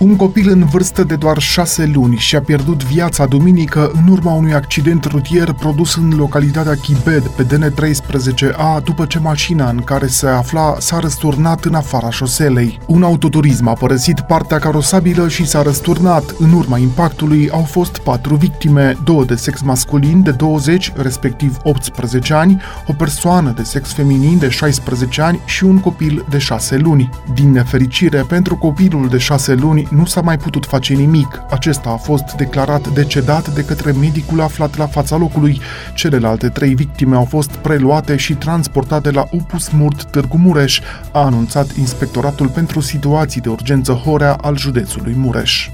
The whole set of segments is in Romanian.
un copil în vârstă de doar șase luni și-a pierdut viața duminică în urma unui accident rutier produs în localitatea Chibed, pe DN13A, după ce mașina în care se afla s-a răsturnat în afara șoselei. Un autoturism a părăsit partea carosabilă și s-a răsturnat. În urma impactului au fost patru victime, două de sex masculin de 20, respectiv 18 ani, o persoană de sex feminin de 16 ani și un copil de 6 luni. Din nefericire, pentru copilul de 6 luni, nu s-a mai putut face nimic. Acesta a fost declarat decedat de către medicul aflat la fața locului. Celelalte trei victime au fost preluate și transportate la Opus Murt Târgu Mureș, a anunțat Inspectoratul pentru Situații de Urgență Horea al județului Mureș.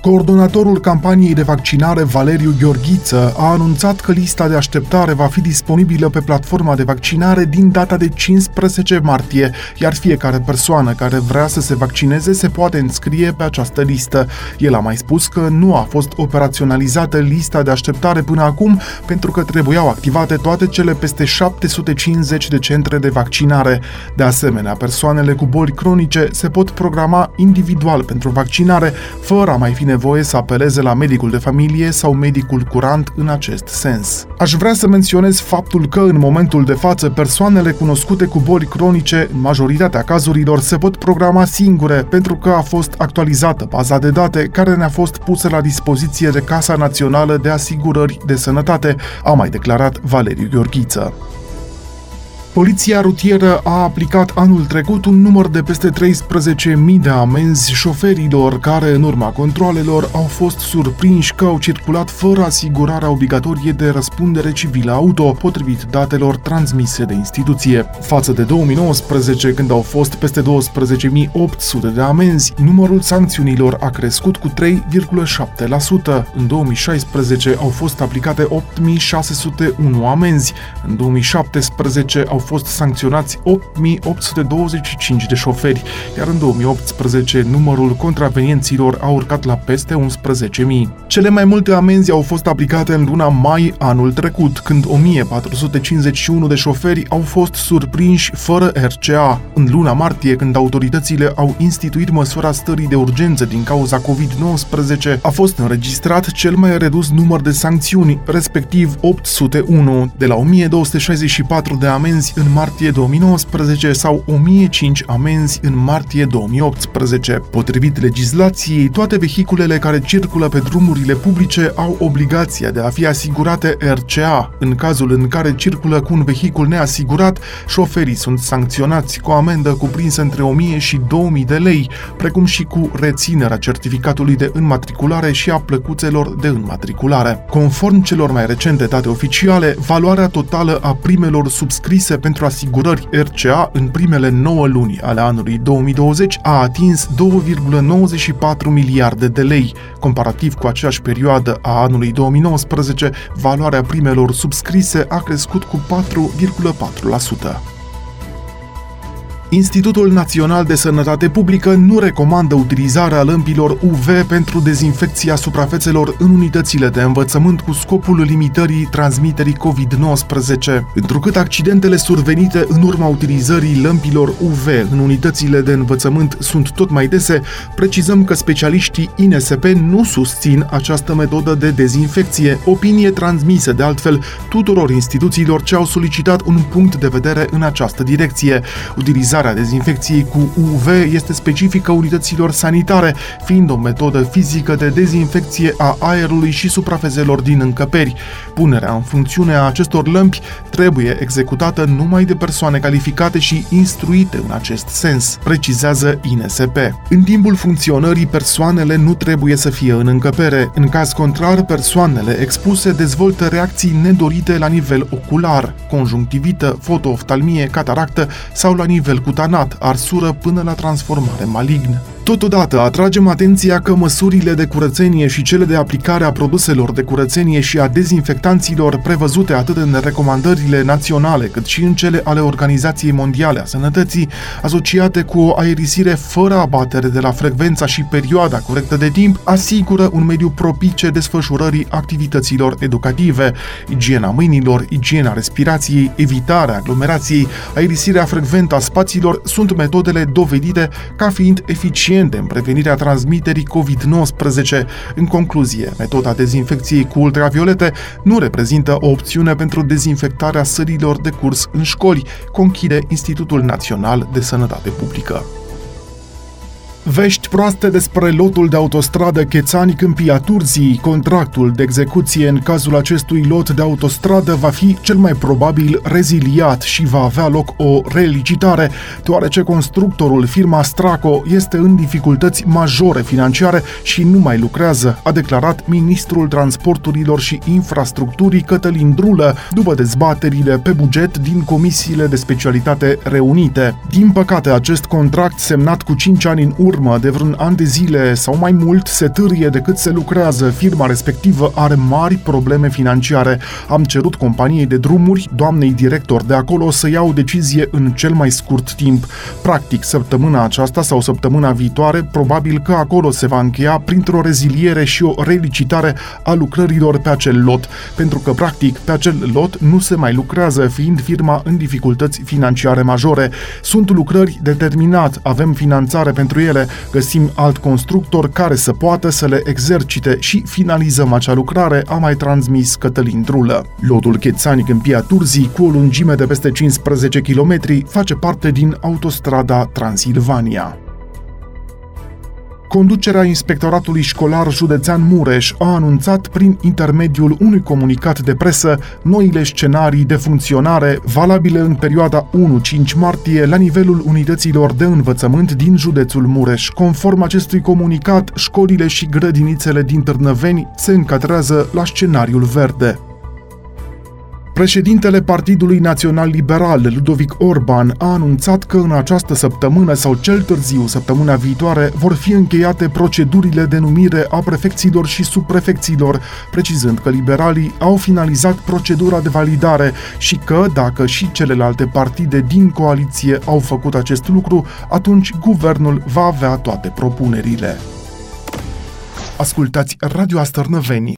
Coordonatorul campaniei de vaccinare, Valeriu Gheorghiță, a anunțat că lista de așteptare va fi disponibilă pe platforma de vaccinare din data de 15 martie, iar fiecare persoană care vrea să se vaccineze se poate înscrie pe această listă. El a mai spus că nu a fost operaționalizată lista de așteptare până acum pentru că trebuiau activate toate cele peste 750 de centre de vaccinare. De asemenea, persoanele cu boli cronice se pot programa individual pentru vaccinare, fără a mai fi nevoie să apeleze la medicul de familie sau medicul curant în acest sens. Aș vrea să menționez faptul că în momentul de față persoanele cunoscute cu boli cronice, în majoritatea cazurilor, se pot programa singure pentru că a fost actualizată baza de date care ne-a fost pusă la dispoziție de Casa Națională de Asigurări de Sănătate, a mai declarat Valeriu Gheorghiță. Poliția rutieră a aplicat anul trecut un număr de peste 13.000 de amenzi șoferilor care, în urma controlelor, au fost surprinși că au circulat fără asigurarea obligatorie de răspundere civilă auto, potrivit datelor transmise de instituție. Față de 2019, când au fost peste 12.800 de amenzi, numărul sancțiunilor a crescut cu 3,7%. În 2016 au fost aplicate 8.601 amenzi, în 2017 au fost sancționați 8825 de șoferi, iar în 2018 numărul contravenienților a urcat la peste 11.000. Cele mai multe amenzi au fost aplicate în luna mai anul trecut, când 1451 de șoferi au fost surprinși fără RCA. În luna martie, când autoritățile au instituit măsura stării de urgență din cauza COVID-19, a fost înregistrat cel mai redus număr de sancțiuni, respectiv 801, de la 1264 de amenzi în martie 2019 sau 1005 amenzi în martie 2018. Potrivit legislației, toate vehiculele care circulă pe drumurile publice au obligația de a fi asigurate RCA. În cazul în care circulă cu un vehicul neasigurat, șoferii sunt sancționați cu o amendă cuprinsă între 1000 și 2000 de lei, precum și cu reținerea certificatului de înmatriculare și a plăcuțelor de înmatriculare. Conform celor mai recente date oficiale, valoarea totală a primelor subscrise pentru asigurări RCA în primele 9 luni ale anului 2020 a atins 2,94 miliarde de lei. Comparativ cu aceeași perioadă a anului 2019, valoarea primelor subscrise a crescut cu 4,4%. Institutul Național de Sănătate Publică nu recomandă utilizarea lămpilor UV pentru dezinfecția suprafețelor în unitățile de învățământ cu scopul limitării transmiterii COVID-19. Întrucât accidentele survenite în urma utilizării lămpilor UV în unitățile de învățământ sunt tot mai dese, precizăm că specialiștii INSP nu susțin această metodă de dezinfecție, opinie transmisă de altfel tuturor instituțiilor ce au solicitat un punct de vedere în această direcție. Utilizarea Utilizarea dezinfecției cu UV este specifică unităților sanitare, fiind o metodă fizică de dezinfecție a aerului și suprafezelor din încăperi. Punerea în funcțiune a acestor lămpi trebuie executată numai de persoane calificate și instruite în acest sens, precizează INSP. În timpul funcționării, persoanele nu trebuie să fie în încăpere. În caz contrar, persoanele expuse dezvoltă reacții nedorite la nivel ocular, conjunctivită, fotooftalmie, cataractă sau la nivel cutanat, arsură până la transformare malignă. Totodată, atragem atenția că măsurile de curățenie și cele de aplicare a produselor de curățenie și a dezinfectanților prevăzute atât în recomandările naționale cât și în cele ale Organizației Mondiale a Sănătății, asociate cu o aerisire fără abatere de la frecvența și perioada corectă de timp, asigură un mediu propice desfășurării activităților educative, igiena mâinilor, igiena respirației, evitarea aglomerației, aerisirea frecventă a spațiilor sunt metodele dovedite ca fiind eficiente eficiente în prevenirea transmiterii COVID-19. În concluzie, metoda dezinfecției cu ultraviolete nu reprezintă o opțiune pentru dezinfectarea sărilor de curs în școli, conchide Institutul Național de Sănătate Publică. Vești proaste despre lotul de autostradă Chețani Câmpia Turzii. Contractul de execuție în cazul acestui lot de autostradă va fi cel mai probabil reziliat și va avea loc o relicitare, deoarece constructorul, firma Straco, este în dificultăți majore financiare și nu mai lucrează, a declarat ministrul transporturilor și infrastructurii Cătălin Drulă, după dezbaterile pe buget din comisiile de specialitate reunite. Din păcate, acest contract semnat cu 5 ani în urmă urmă de vreun an de zile sau mai mult se târie decât se lucrează, firma respectivă are mari probleme financiare. Am cerut companiei de drumuri, doamnei director de acolo, să ia o decizie în cel mai scurt timp. Practic, săptămâna aceasta sau săptămâna viitoare, probabil că acolo se va încheia printr-o reziliere și o relicitare a lucrărilor pe acel lot, pentru că, practic, pe acel lot nu se mai lucrează, fiind firma în dificultăți financiare majore. Sunt lucrări determinat, avem finanțare pentru ele, găsim alt constructor care să poată să le exercite și finalizăm acea lucrare, a mai transmis Cătălin Drulă. Lotul Chețani Câmpia Turzii, cu o lungime de peste 15 km, face parte din autostrada Transilvania. Conducerea Inspectoratului Școlar Județean Mureș a anunțat prin intermediul unui comunicat de presă noile scenarii de funcționare valabile în perioada 1-5 martie la nivelul unităților de învățământ din județul Mureș. Conform acestui comunicat, școlile și grădinițele din Târnăveni se încadrează la scenariul verde. Președintele Partidului Național Liberal, Ludovic Orban, a anunțat că în această săptămână sau cel târziu săptămâna viitoare vor fi încheiate procedurile de numire a prefecților și subprefecților, precizând că liberalii au finalizat procedura de validare și că, dacă și celelalte partide din coaliție au făcut acest lucru, atunci guvernul va avea toate propunerile. Ascultați Radio Astărnăveni